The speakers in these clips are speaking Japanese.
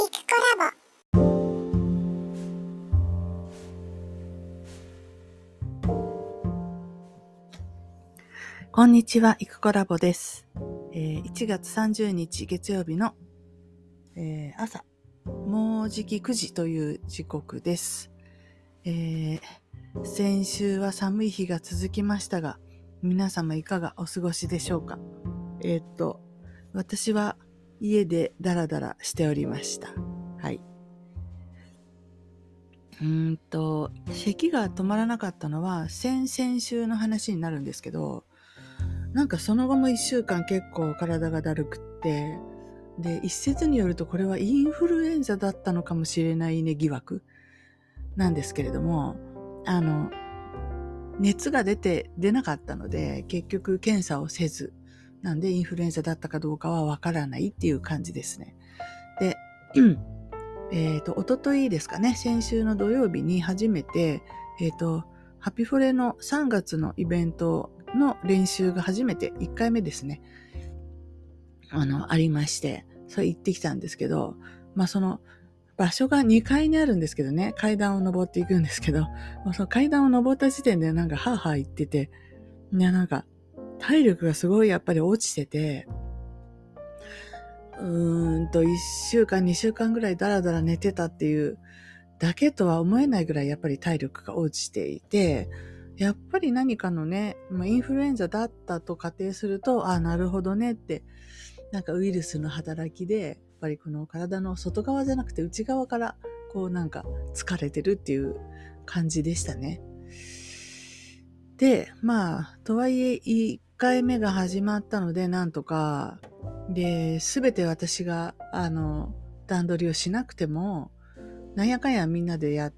イクコラボ。こんにちは、いくコラボです。えー1月30日月曜日の、えー朝、もうじき9時という時刻です、えー先週は寒い日が続きましたが、皆様いかがお過ごしでしょうか？えーっと、私は家でダラダラしておりました。はい。うんと、咳が止まらなかったのは先々週の話になるんですけど、なんかその後も一週間結構体がだるくって、で、一説によるとこれはインフルエンザだったのかもしれないね疑惑なんですけれども、あの、熱が出て出なかったので、結局検査をせず、なんでインフルエンザだったかどうかはわからないっていう感じですね。で、うんえっ、と、おとといですかね、先週の土曜日に初めて、えっ、と、ハピフォレの3月のイベントの練習が初めて1回目ですね。あの、ありまして、それ行ってきたんですけど、まあその場所が2階にあるんですけどね、階段を登っていくんですけど、まあ、その階段を登った時点でなんかハーハー言ってて、いやなんか体力がすごいやっぱり落ちてて、うーんと1週間2週間ぐらいダラダラ寝てたっていうだけとは思えないぐらいやっぱり体力が落ちていて、やっぱり何かのね、ま、インフルエンザだったと仮定すると、あなるほどねって、なんかウイルスの働きで、やっぱりこの体の外側じゃなくて内側から、こうなんか疲れてるっていう感じでしたね。で、まあ、とはいえ、回目が始まったので、なんとか、で、すべて私が、あの、段取りをしなくても、なんやかんやみんなでや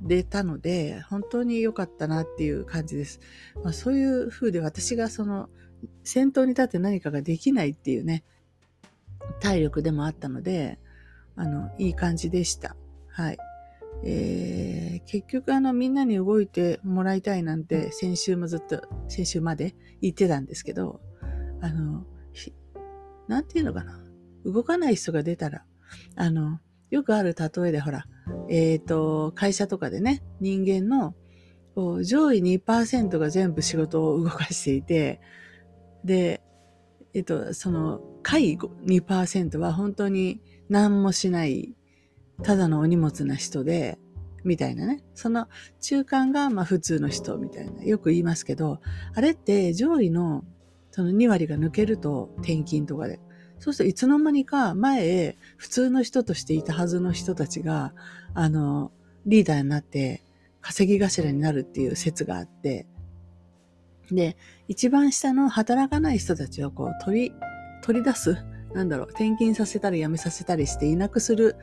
れたので、本当に良かったなっていう感じです。まあ、そういう風で私がその、先頭に立って何かができないっていうね、体力でもあったので、あの、いい感じでした。はい。えー、結局あのみんなに動いてもらいたいなんて先週もずっと、先週まで言ってたんですけど、あの、ひなんていうのかな？動かない人が出たら、あの、よくある例えでほら、えっ、と、会社とかでね、人間の上位2%が全部仕事を動かしていて、で、えっ、と、その、下位2%は本当に何もしない、ただのお荷物な人で、みたいなね。その中間がまあ普通の人みたいな。よく言いますけど、あれって上位のその2割が抜けると転勤とかで。そうするといつの間にか前普通の人としていたはずの人たちが、あの、リーダーになって稼ぎ頭になるっていう説があって、で、一番下の働かない人たちをこう取り、取り出す、なんだろう、転勤させたり辞めさせたりしていなくする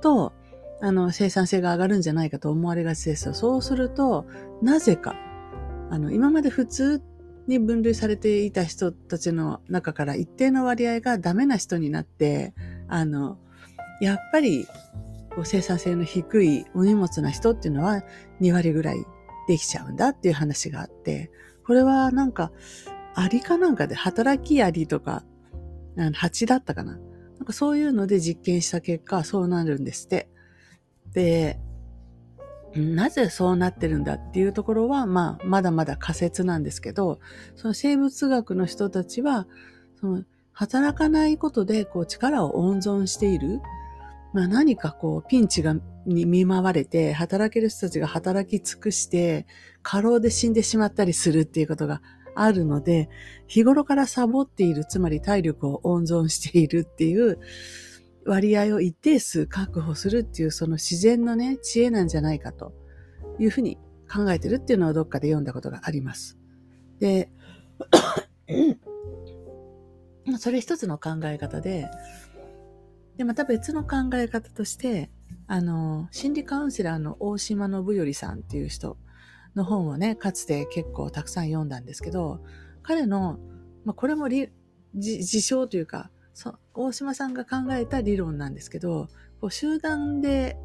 と、あの、生産性が上がるんじゃないかと思われがちですよ。そうすると、なぜか、あの、今まで普通に分類されていた人たちの中から一定の割合がダメな人になって、あの、やっぱり、こう生産性の低いお荷物な人っていうのは2割ぐらいできちゃうんだっていう話があって、これはなんか、アリかなんかで働きアリとか、蜂だったかな。かそういうので実験した結果、そうなるんですって。で、なぜそうなってるんだっていうところは、まあ、まだまだ仮説なんですけど、その生物学の人たちは、その働かないことでこう力を温存している。まあ何かこうピンチがに見舞われて、働ける人たちが働き尽くして、過労で死んでしまったりするっていうことがあるので、日頃からサボっている、つまり体力を温存しているっていう割合を一定数確保するっていうその自然のね、知恵なんじゃないかというふうに考えてるっていうのをどっかで読んだことがあります。で、それ一つの考え方で、で、また別の考え方として、あの、心理カウンセラーの大島信頼さんっていう人の本をね、かつて結構たくさん読んだんですけど、彼の、まあ、これも理自称というか、大島さんが考えた理論なんですけど、こう集団で、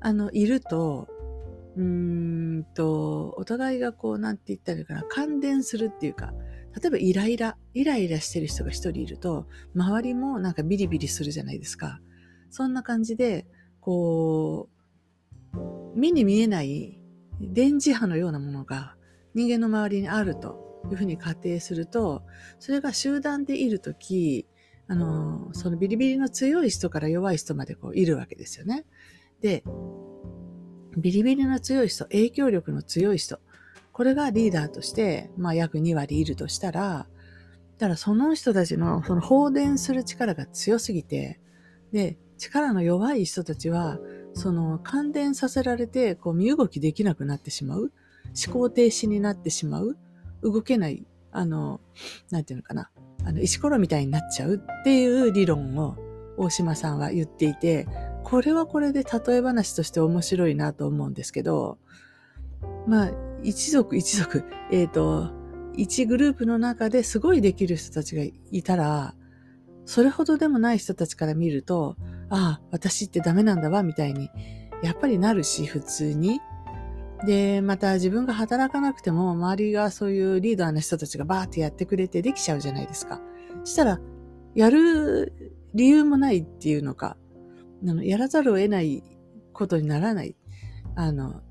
あの、いると、うんと、お互いがこう、なんて言ったらいいかな、感電するっていうか、例えばイライラ、イライラしてる人が一人いると、周りもなんかビリビリするじゃないですか。そんな感じで、こう、目に見えない電磁波のようなものが人間の周りにあるというふうに仮定すると、それが集団でいるとき、あの、そのビリビリの強い人から弱い人までこういるわけですよね。で、ビリビリの強い人、影響力の強い人、これがリーダーとして、まあ約2割いるとしたら、だからその人たちのその放電する力が強すぎて、で、力の弱い人たちは、その感電させられて、こう身動きできなくなってしまう。思考停止になってしまう。動けない、あの、なんていうのかな。あの、石ころみたいになっちゃうっていう理論を大島さんは言っていて、これはこれで例え話として面白いなと思うんですけど、まあ、一族一族、えっ、ー、と、一グループの中ですごいできる人たちがいたら、それほどでもない人たちから見ると、ああ、私ってダメなんだわ、みたいに、やっぱりなるし、普通に。で、また自分が働かなくても、周りがそういうリーダーの人たちがバーってやってくれてできちゃうじゃないですか。したら、やる理由もないっていうのか、あのやらざるを得ないことにならない。あの、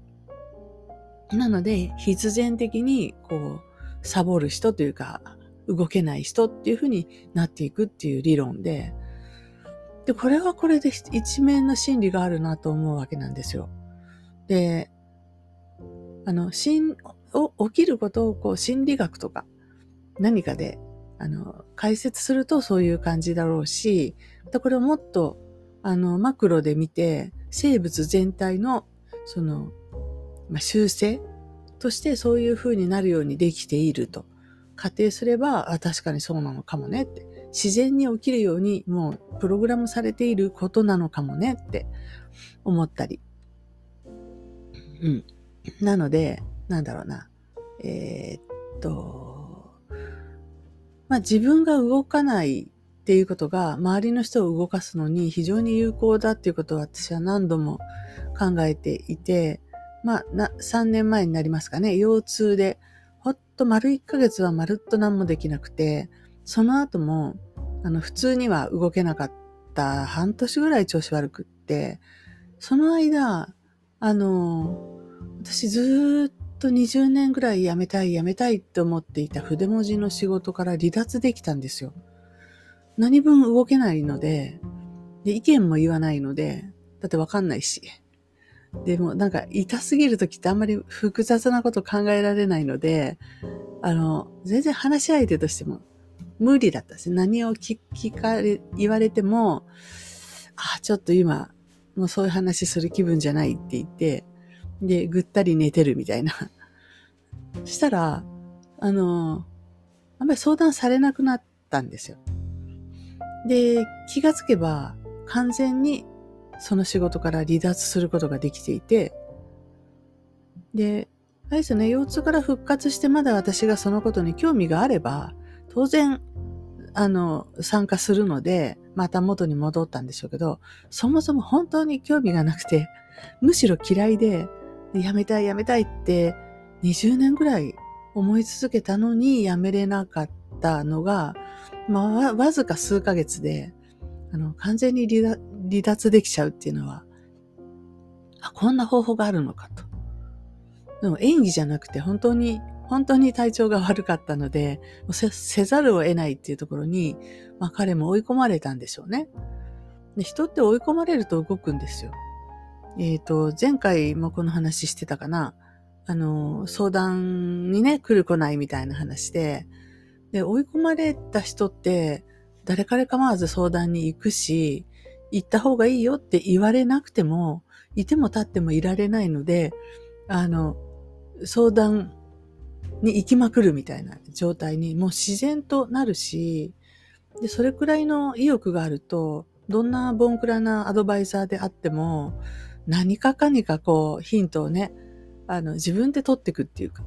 なので、必然的に、こう、サボる人というか、動けない人っていうふうになっていくっていう理論で、で、これはこれで一面の真理があるなと思うわけなんですよ。で、あの、心、起きることをこう心理学とか何かで、あの、解説するとそういう感じだろうし、これをもっと、あの、マクロで見て、生物全体の、その、まあ、修正としてそういう風になるようにできていると仮定すれば、確かにそうなのかもねって自然に起きるようにもうプログラムされていることなのかもねって思ったり。うん。なので、なんだろうな。えー、っと、まあ自分が動かないっていうことが周りの人を動かすのに非常に有効だっていうことを私は何度も考えていて、まあ、な、3年前になりますかね、腰痛で、ほっと丸1ヶ月はまるっと何もできなくて、その後も、あの、普通には動けなかった半年ぐらい調子悪くって、その間、あの、私ずっと20年ぐらい辞めたい辞めたいって思っていた筆文字の仕事から離脱できたんですよ。何分動けないので、で意見も言わないので、だってわかんないし。でもなんか痛すぎるときってあんまり複雑なこと考えられないので、あの、全然話し相手としても無理だったです。何を聞かれ、言われても、あ、ちょっと今、もうそういう話する気分じゃないって言って、で、ぐったり寝てるみたいな。したら、あの、あんまり相談されなくなったんですよ。で、気がつけば、完全にその仕事から離脱することができていて、で、あれですよね、腰痛から復活してまだ私がそのことに興味があれば、当然あの、参加するので、また元に戻ったんでしょうけど、そもそも本当に興味がなくて、むしろ嫌いで、やめたいやめたいって20年ぐらい思い続けたのにやめれなかったのが、まあ、わずか数ヶ月で、あの、完全に離脱できちゃうっていうのは、あ、こんな方法があるのかと。でも演技じゃなくて本当に本当に体調が悪かったので、せざるを得ないっていうところに、まあ彼も追い込まれたんでしょうね。で人って追い込まれると動くんですよ。えっ、ー、と、前回もこの話してたかな。あの、相談にね、来る来ないみたいな話で、で、追い込まれた人って、誰彼構わず相談に行くし、行った方がいいよって言われなくても、いても立ってもいられないので、あの、相談に行きまくるみたいな状態にもう自然となるし、で、それくらいの意欲があると、どんなボンクラなアドバイザーであっても、何かかにかこうヒントをね、あの、自分で取っていくっていうか。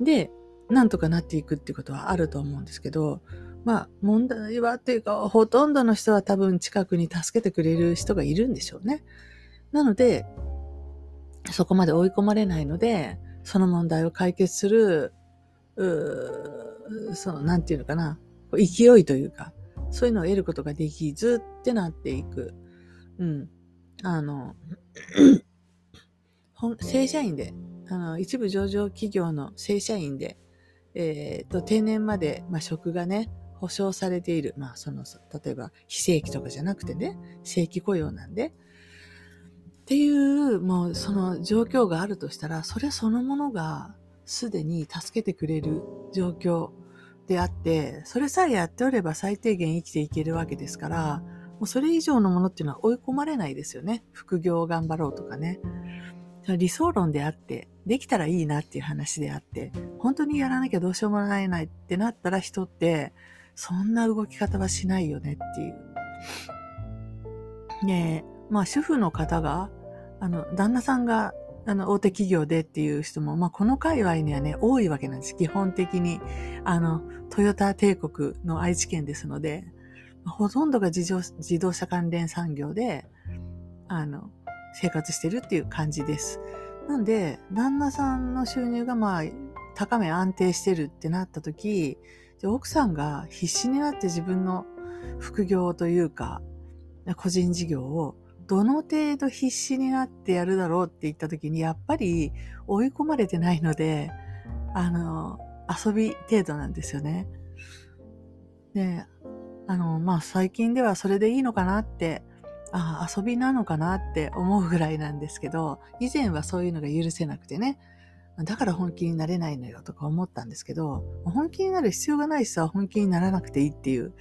で、なんとかなっていくっていうことはあると思うんですけど、まあ問題はっていうか、ほとんどの人は多分近くに助けてくれる人がいるんでしょうね。なので、そこまで追い込まれないので、その問題を解決する、うその、なんていうのかな、勢いというか、そういうのを得ることができずってなっていく。うん。あの、正社員で、あの、一部上場企業の正社員で、えっ、ー、と、定年まで、まあ、職がね、保障されている。まあ、その、例えば、非正規とかじゃなくてね、正規雇用なんで。っていう、もう、その状況があるとしたら、それそのものが、すでに助けてくれる状況であって、それさえやっておれば最低限生きていけるわけですから、もうそれ以上のものっていうのは追い込まれないですよね。副業を頑張ろうとかね。理想論であって、できたらいいなっていう話であって、本当にやらなきゃどうしようもないないってなったら人って、そんな動き方はしないよねっていう。ねえ、まあ主婦の方が、あの、旦那さんがあの、大手企業でっていう人も、まあ、この界隈にはね、多いわけなんです。基本的に。あの、トヨタ帝国の愛知県ですので、ほとんどが自自動車関連産業で、あの、生活してるっていう感じです。なんで、旦那さんの収入がまあ、高め安定してるってなった時、で奥さんが必死になって自分の副業というか、個人事業をどの程度必死になってやるだろうって言った時に、やっぱり追い込まれてないので、あの、遊び程度なんですよね。で、あの、まあ、最近ではそれでいいのかなって、あ遊びなのかなって思うぐらいなんですけど、以前はそういうのが許せなくてね、だから本気になれないのよとか思ったんですけど、本気になる必要がない人は本気にならなくていいっていう、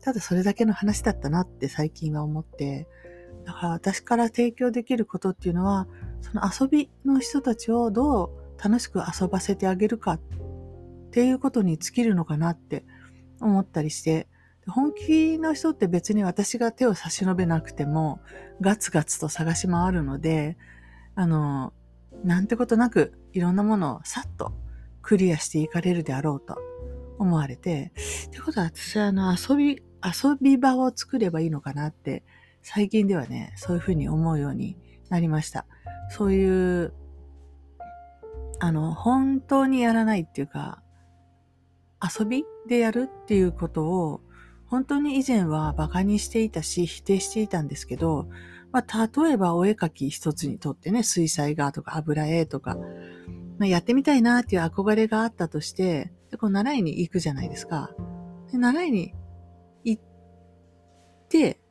ただそれだけの話だったなって最近は思って、だから私から提供できることっていうのは、その遊びの人たちをどう楽しく遊ばせてあげるかっていうことに尽きるのかなって思ったりして、本気の人って別に私が手を差し伸べなくてもガツガツと探し回るので、あの、なんてことなくいろんなものをさっとクリアしていかれるであろうと思われて、ってことは私はあの遊び、遊び場を作ればいいのかなって最近ではね、そういうふうに思うようになりました。そういう、あの、本当にやらないっていうか、遊びでやるっていうことを、本当に以前は馬鹿にしていたし、否定していたんですけど、まあ、例えばお絵描き一つにとってね、水彩画とか油絵とか、まあ、やってみたいなっていう憧れがあったとして、でこう習いに行くじゃないですか。で習いに行って、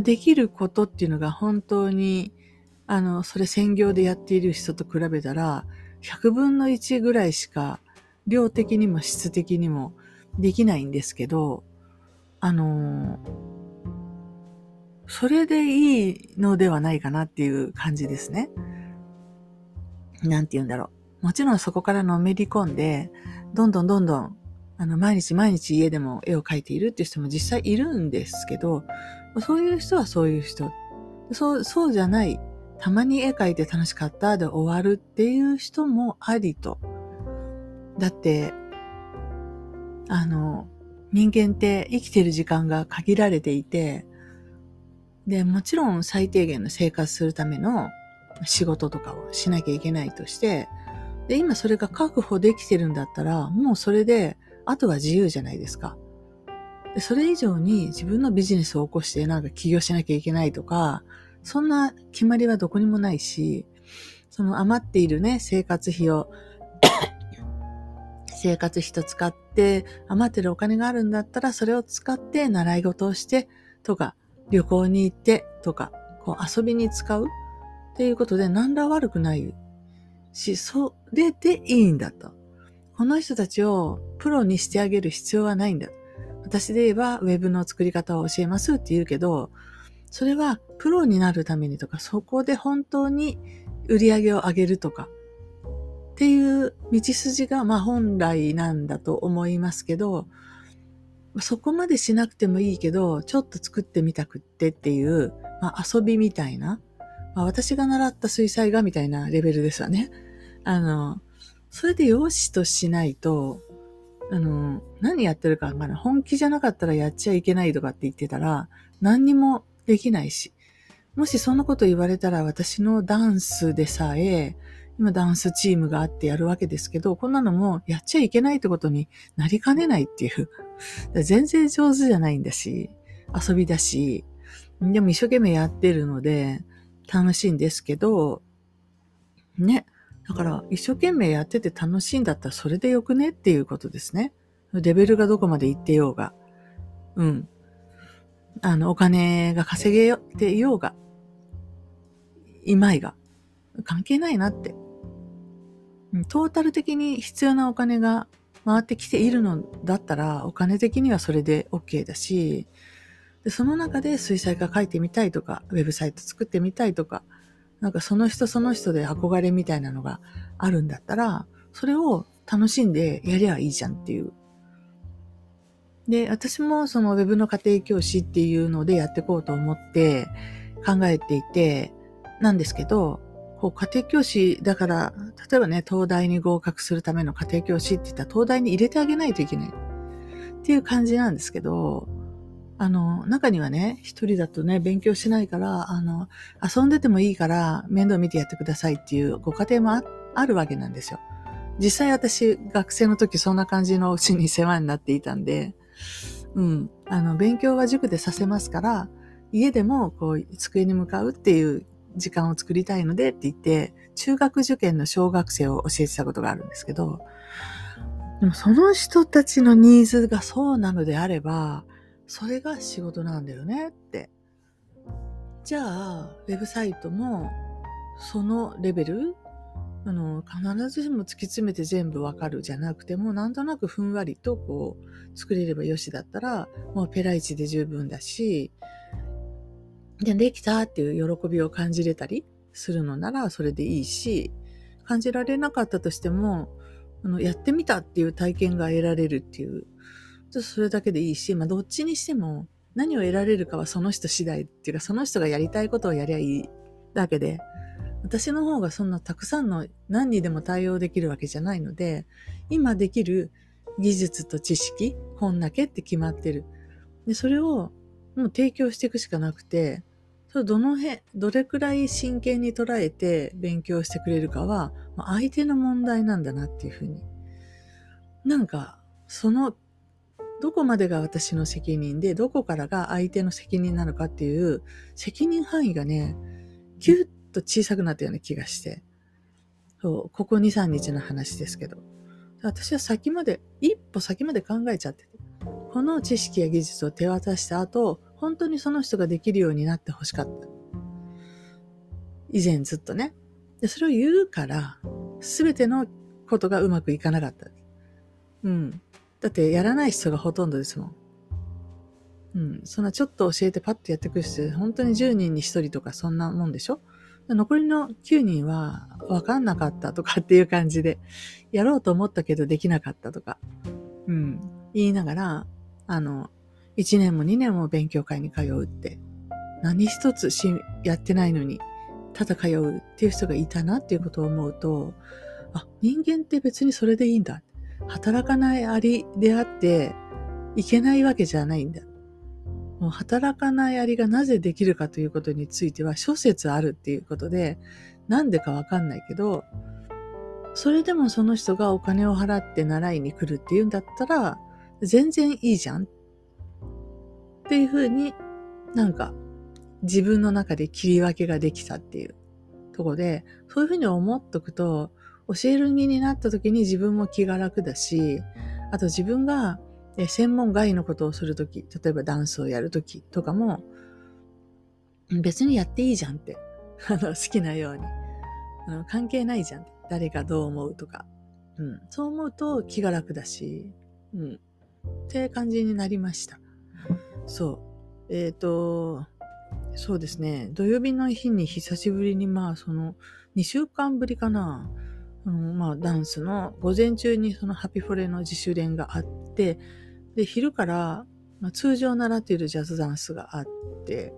できることっていうのが本当に、あの、それ専業でやっている人と比べたら、100分の1ぐらいしか、量的にも質的にもできないんですけど、あの、それでいいのではないかなっていう感じですね。なんて言うんだろう。もちろんそこからのめり込んで、どんどんどんどん、あの、毎日毎日家でも絵を描いているっていう人も実際いるんですけど、そういう人はそういう人。そう、そうじゃない。たまに絵描いて楽しかったで終わるっていう人もありと。だって、あの、人間って生きてる時間が限られていて、で、もちろん最低限の生活するための仕事とかをしなきゃいけないとして、で、今それが確保できてるんだったら、もうそれで、あとは自由じゃないですか。それ以上に自分のビジネスを起こしてなんか起業しなきゃいけないとか、そんな決まりはどこにもないし、その余っているね、生活費を 生活費と使って余ってるお金があるんだったらそれを使って習い事をしてとか旅行に行ってとかこう遊びに使うっていうことで何ら悪くないし、それでいいんだと。この人たちをプロにしてあげる必要はないんだ。私で言えばウェブの作り方を教えますって言うけど、それはプロになるためにとか、そこで本当に売り上げを上げるとか、っていう道筋がまあ本来なんだと思いますけど、そこまでしなくてもいいけど、ちょっと作ってみたくってっていう、まあ、遊びみたいな、まあ、私が習った水彩画みたいなレベルですわね。あの、それで良しとしないと、あの、何やってるかわかんない。本気じゃなかったらやっちゃいけないとかって言ってたら、何にもできないし。もしそんなこと言われたら私のダンスでさえ、今ダンスチームがあってやるわけですけど、こんなのもやっちゃいけないってことになりかねないっていう。全然上手じゃないんだし、遊びだし、でも一生懸命やってるので、楽しいんですけど、ね。だから、一生懸命やってて楽しいんだったらそれでよくねっていうことですね。レベルがどこまで行ってようが。うん。あの、お金が稼げてようが、いまいが、関係ないなって。トータル的に必要なお金が回ってきているのだったら、お金的にはそれで OK だし、でその中で水彩画描いてみたいとか、ウェブサイト作ってみたいとか、なんかその人その人で憧れみたいなのがあるんだったら、それを楽しんでやりゃいいじゃんっていう。で、私もそのウェブの家庭教師っていうのでやっていこうと思って考えていて、なんですけど、こう家庭教師だから、例えばね、東大に合格するための家庭教師って言ったら東大に入れてあげないといけないっていう感じなんですけど、あの、中にはね、一人だとね、勉強しないから、あの、遊んでてもいいから面倒見てやってくださいっていうご家庭もあるわけなんですよ。実際私、学生の時そんな感じのうちに世話になっていたんで、うん、あの、勉強は塾でさせますから、家でもこう、机に向かうっていう時間を作りたいのでって言って、中学受験の小学生を教えてたことがあるんですけど、でもその人たちのニーズがそうなのであれば、それが仕事なんだよねって。じゃあ、ウェブサイトも、そのレベルあの、必ずしも突き詰めて全部わかるじゃなくても、なんとなくふんわりとこう、作れればよしだったら、もうペライチで十分だし、で、できたっていう喜びを感じれたりするのならそれでいいし、感じられなかったとしても、あの、やってみたっていう体験が得られるっていうちょっとそれだけでいいし、まあどっちにしても何を得られるかはその人次第っていうか、その人がやりたいことをやりゃいいだけで、私の方がそんなたくさんの何にでも対応できるわけじゃないので、今できる技術と知識、こんだけって決まってる。で、それをもう提供していくしかなくて、それどの辺、どれくらい真剣に捉えて勉強してくれるかは、相手の問題なんだなっていうふうに。なんか、そのどこまでが私の責任で、どこからが相手の責任なのかっていう責任範囲がね、キュッと小さくなったような気がして。そう、ここ2、3日の話ですけど。私は先まで、一歩先まで考えちゃってて。この知識や技術を手渡した後、本当にその人ができるようになってほしかった。以前ずっとね。で、それを言うから、すべてのことがうまくいかなかった。うん。だってやらない人がほとんどですもん。うん。そんなちょっと教えてパッとやってくる人、本当に10人に1人とかそんなもんでしょ？残りの9人は分かんなかったとかっていう感じで、やろうと思ったけどできなかったとか、うん。言いながら、あの、1年も2年も勉強会に通うって、何一つしやってないのに、ただ通うっていう人がいたなっていうことを思うと、あ、人間って別にそれでいいんだ。働かないありであっていけないわけじゃないんだ。もう働かないありがなぜできるかということについては諸説あるっていうことで、なんでかわかんないけど、それでもその人がお金を払って習いに来るっていうんだったら、全然いいじゃん。っていうふうになんか自分の中で切り分けができたっていうとこで、そういうふうに思っとくと、教える身になった時に自分も気が楽だし、あと自分が専門外のことをするとき、例えばダンスをやるときとかも、別にやっていいじゃんって。あの、好きなように。あの関係ないじゃんって。誰がどう思うとか。うん。そう思うと気が楽だし、うん。って感じになりました。そう。えっ、ー、と、そうですね。土曜日の日に久しぶりにまあその2週間ぶりかな。あの、まあ、ダンスの午前中にそのハピフォレの自主練があって、で、昼から、まあ、通常習っているジャズダンスがあって、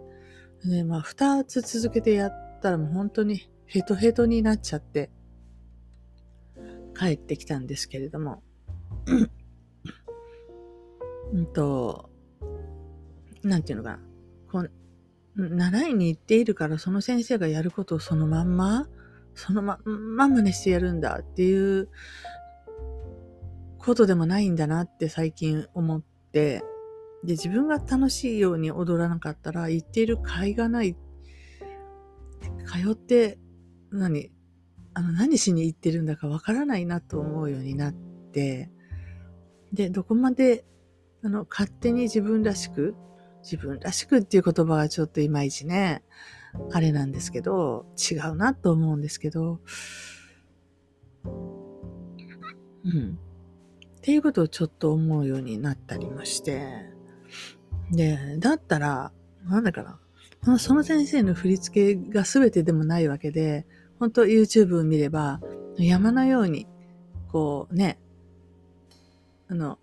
で、まあ、二つ続けてやったらもう本当にヘトヘトになっちゃって、帰ってきたんですけれども、うんと、なんていうのかな。こう習いに行っているからその先生がやることをそのまんまそのま、まんまねしてやるんだっていうことでもないんだなって最近思って、で、自分が楽しいように踊らなかったら、行っている甲斐がない。通って、何あの、何しに行ってるんだかわからないなと思うようになって、で、どこまで、あの、勝手に自分らしく、自分らしくっていう言葉はちょっといまいちね、あれなんですけど、違うなと思うんですけど、うん。っていうことをちょっと思うようになったりもして、で、だったら、なんだかな。その先生の振り付けが全てでもないわけで、本当 YouTube を見れば、山のように、こうね、あの、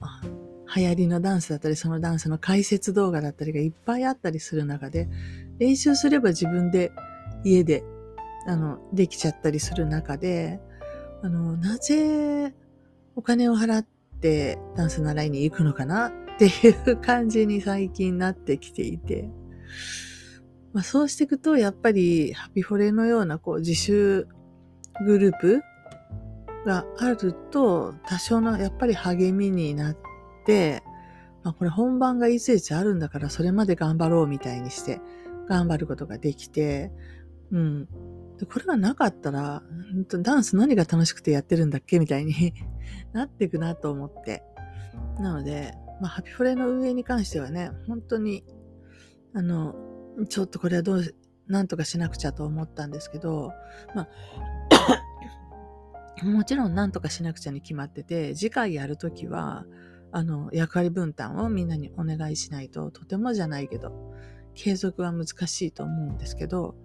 流行りのダンスだったり、そのダンスの解説動画だったりがいっぱいあったりする中で、練習すれば自分で家で、あの、できちゃったりする中で、あの、なぜお金を払ってダンス習いに行くのかなっていう感じに最近なってきていて、まあ、そうしていくと、やっぱりハピフォレのようなこう自習グループがあると、多少のやっぱり励みになって、まあ、これ本番がいついつあるんだから、それまで頑張ろうみたいにして、頑張ることができて、うん。でこれがなかったら、ダンス何が楽しくてやってるんだっけみたいに なっていくなと思って。なので、まあ、ハピフォレの運営に関してはね、本当に、あの、ちょっとこれはどう、なんとかしなくちゃと思ったんですけど、まあ、もちろんなんとかしなくちゃに決まってて、次回やるときは、あの、役割分担をみんなにお願いしないと、とてもじゃないけど、継続は難しいと思うんですけど、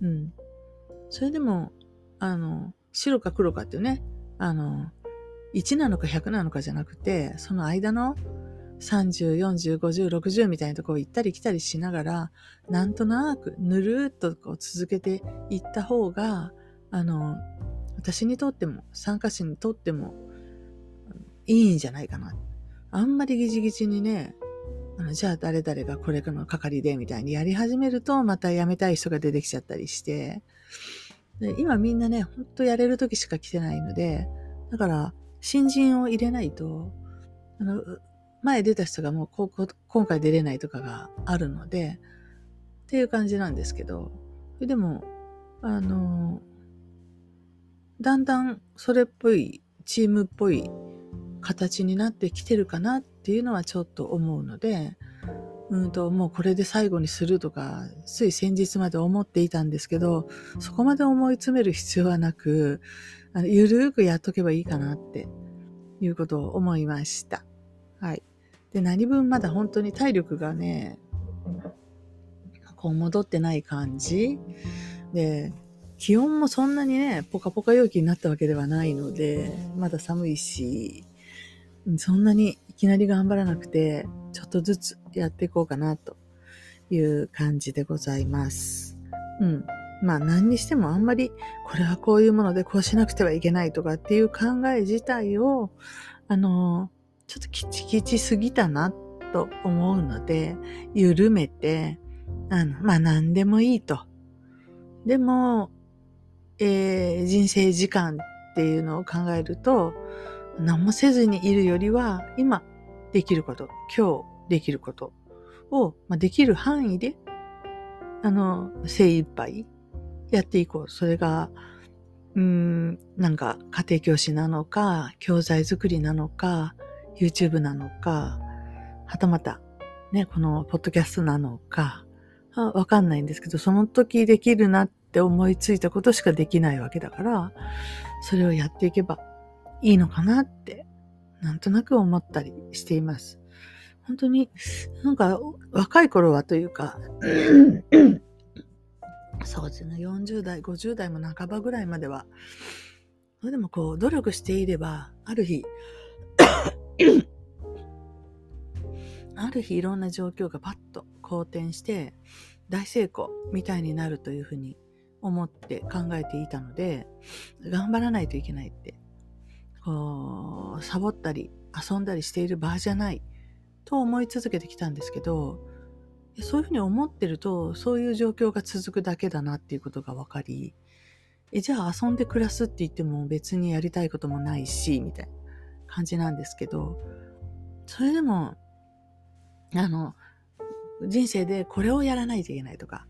うん。それでも、あの、白か黒かっていうね、あの、1なのか100なのかじゃなくて、その間の30、40、50、60みたいなとこを行ったり来たりしながら、なんとなくぬるーっとこう続けていった方が、あの、私にとっても、参加者にとっても、いいんじゃないかな。あんまりギチギチにね、じゃあ誰々がこれからの係でみたいにやり始めると、また辞めたい人が出てきちゃったりして、で今みんなね、ほんとやれる時しか来てないので、だから、新人を入れないと、あの、前出た人がもうここ今回出れないとかがあるので、っていう感じなんですけど、でも、あの、だんだんそれっぽい、チームっぽい形になってきてるかなっていうのはちょっと思うので、うんと、もうこれで最後にするとか、つい先日まで思っていたんですけど、そこまで思い詰める必要はなく、あのゆるーくやっとけばいいかなっていうことを思いました。はい。で、何分まだ本当に体力がね、こう戻ってない感じで、気温もそんなにね、ポカポカ陽気になったわけではないので、まだ寒いし、そんなにいきなり頑張らなくて、ちょっとずつやっていこうかなという感じでございます。うん。まあ何にしてもあんまりこれはこういうものでこうしなくてはいけないとかっていう考え自体を、あの、ちょっとキチキチすぎたなと思うので、緩めて、あの、まあ何でもいいと。でも、えー人生時間っていうのを考えると、何もせずにいるよりは、今できること、今日できることを、まあ、できる範囲で、あの、精一杯やっていこう。それが、うーん、なんか家庭教師なのか、教材作りなのか、YouTube なのか、はたまた、ね、このポッドキャストなのか、わかんないんですけど、その時できるなって思いついたことしかできないわけだから、それをやっていけばいいのかなって、なんとなく思ったりしています。本当に、なんか若い頃はというか、そうですね、40代、50代も半ばぐらいまでは、それでもこう、努力していれば、ある日、ある日いろんな状況がパッと好転して、大成功みたいになるというふうに思って考えていたので、頑張らないといけないって、サボったり遊んだりしている場合じゃないと思い続けてきたんですけど、そういうふうに思ってると、そういう状況が続くだけだなっていうことが分かり、え、じゃあ遊んで暮らすって言っても別にやりたいこともないし、みたいな感じなんですけど、それでも、あの、人生でこれをやらないといけないとか、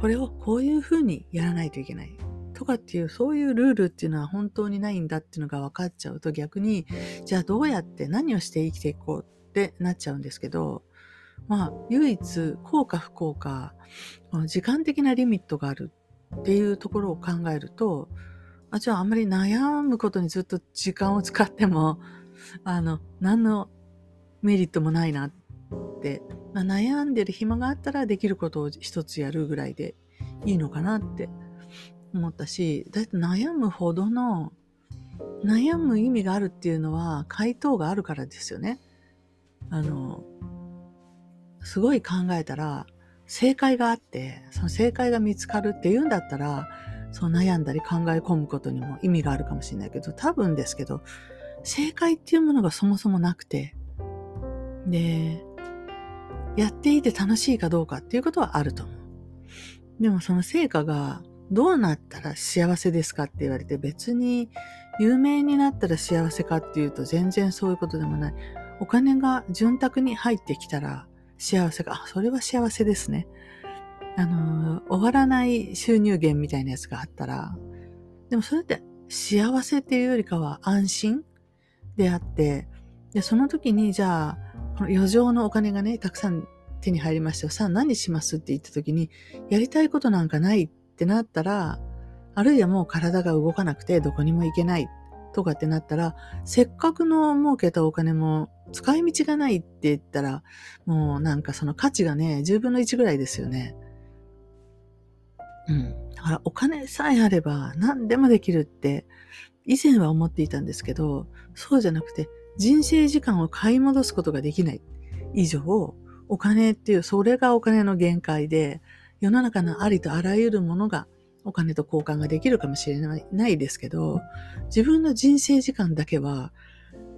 これをこういうふうにやらないといけない。とかっていう、そういうルールっていうのは本当にないんだっていうのが分かっちゃうと逆に、じゃあどうやって何をして生きていこうってなっちゃうんですけど、まあ、唯一、効か不効か、時間的なリミットがあるっていうところを考えると、あじゃああんまり悩むことにずっと時間を使っても、あの、何のメリットもないなって、まあ、悩んでる暇があったらできることを一つやるぐらいでいいのかなって思ったし、だいたい悩むほどの、悩む意味があるっていうのは回答があるからですよね。あの、すごい考えたら、正解があって、その正解が見つかるっていうんだったら、そう悩んだり考え込むことにも意味があるかもしれないけど、多分ですけど、正解っていうものがそもそもなくて、で、やっていて楽しいかどうかっていうことはあると思う。でもその成果がどうなったら幸せですかって言われて別に有名になったら幸せかっていうと全然そういうことでもない。お金が潤沢に入ってきたら幸せか。あ、それは幸せですね。あの、終わらない収入源みたいなやつがあったら、でもそれって幸せっていうよりかは安心であって、で、その時にじゃあ、この余剰のお金がね、たくさん手に入りましたよ。さあ何しますって言った時に、やりたいことなんかないっってなったら、あるいはもう体が動かなくてどこにも行けないとかってなったら、せっかくの儲けたお金も使い道がないって言ったら、もうなんかその価値がね、10分の1ぐらいですよね。うん。だからお金さえあれば何でもできるって以前は思っていたんですけど、そうじゃなくて人生時間を買い戻すことができない以上、お金っていう、それがお金の限界で、世の中のありとあらゆるものがお金と交換ができるかもしれないですけど、自分の人生時間だけは、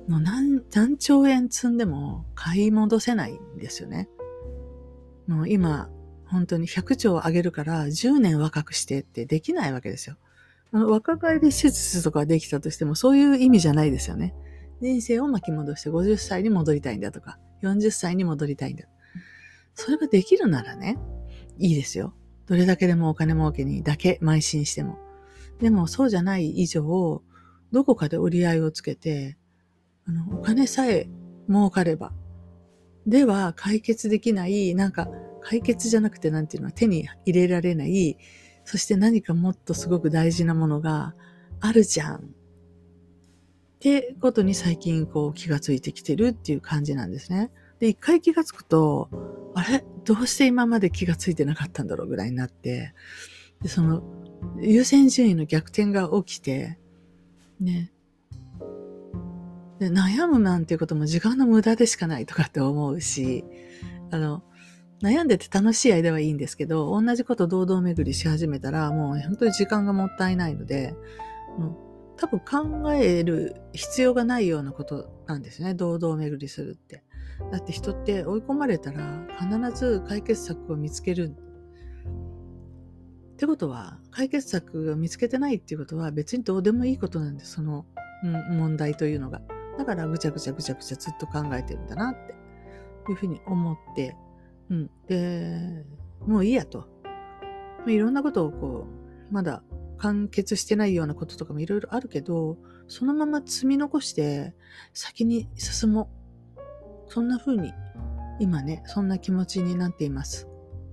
何何兆円積んでも買い戻せないんですよね。もう今、本当に100兆上げるから10年若くしてってできないわけですよ。若返り手術とかできたとしてもそういう意味じゃないですよね。人生を巻き戻して50歳に戻りたいんだとか、40歳に戻りたいんだ。それができるならね、いいですよ。どれだけでもお金儲けにだけ邁進しても。でもそうじゃない以上、どこかで折り合いをつけて、あの、お金さえ儲かれば、では解決できない、なんか解決じゃなくてなんていうのは手に入れられない、そして何かもっとすごく大事なものがあるじゃん。ってことに最近こう気がついてきてるっていう感じなんですね。で、一回気がつくと、あれ？どうして今まで気がついてなかったんだろうぐらいになって、で、その、優先順位の逆転が起きて、ね。で、悩むなんていうことも時間の無駄でしかないとかって思うし、あの、悩んでて楽しい間はいいんですけど、同じこと堂々巡りし始めたら、もう本当に時間がもったいないので、多分考える必要がないようなことなんですね。堂々巡りするって。だって人って追い込まれたら必ず解決策を見つける。ってことは、解決策を見つけてないっていうことは別にどうでもいいことなんで。その、うん、問題というのが。だからぐちゃぐちゃぐちゃぐちゃずっと考えてるんだなっていうふうに思って、うん。で、もういいやと。いろんなことをこう、まだ完結してないようなこととかもいろいろあるけど、そのまま積み残して先に進もう。そんな風に、今ね、そんな気持ちになっています。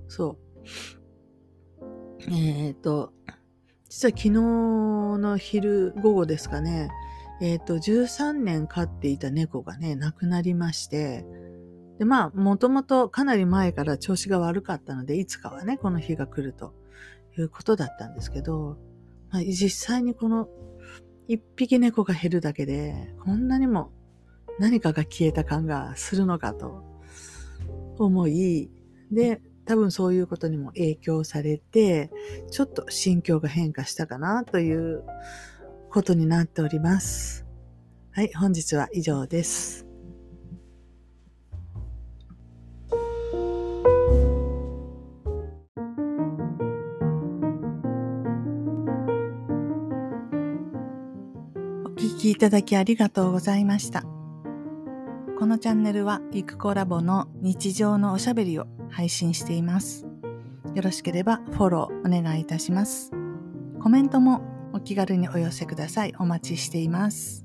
そう。えっ、と、実は昨日の昼午後ですかね、えっ、と、13年飼っていた猫がね、亡くなりまして、で、まあ、もともとかなり前から調子が悪かったので、いつかはね、この日が来るということだったんですけど、まあ、実際にこの一匹猫が減るだけで、こんなにも何かが消えた感がするのかと思い、で、多分そういうことにも影響されて、ちょっと心境が変化したかなということになっております。はい、本日は以上です。きいただきありがとうございました。このチャンネルはゆくコラボの日常のおしゃべりを配信しています。よろしければフォローお願いいたします。コメントもお気軽にお寄せください。お待ちしています。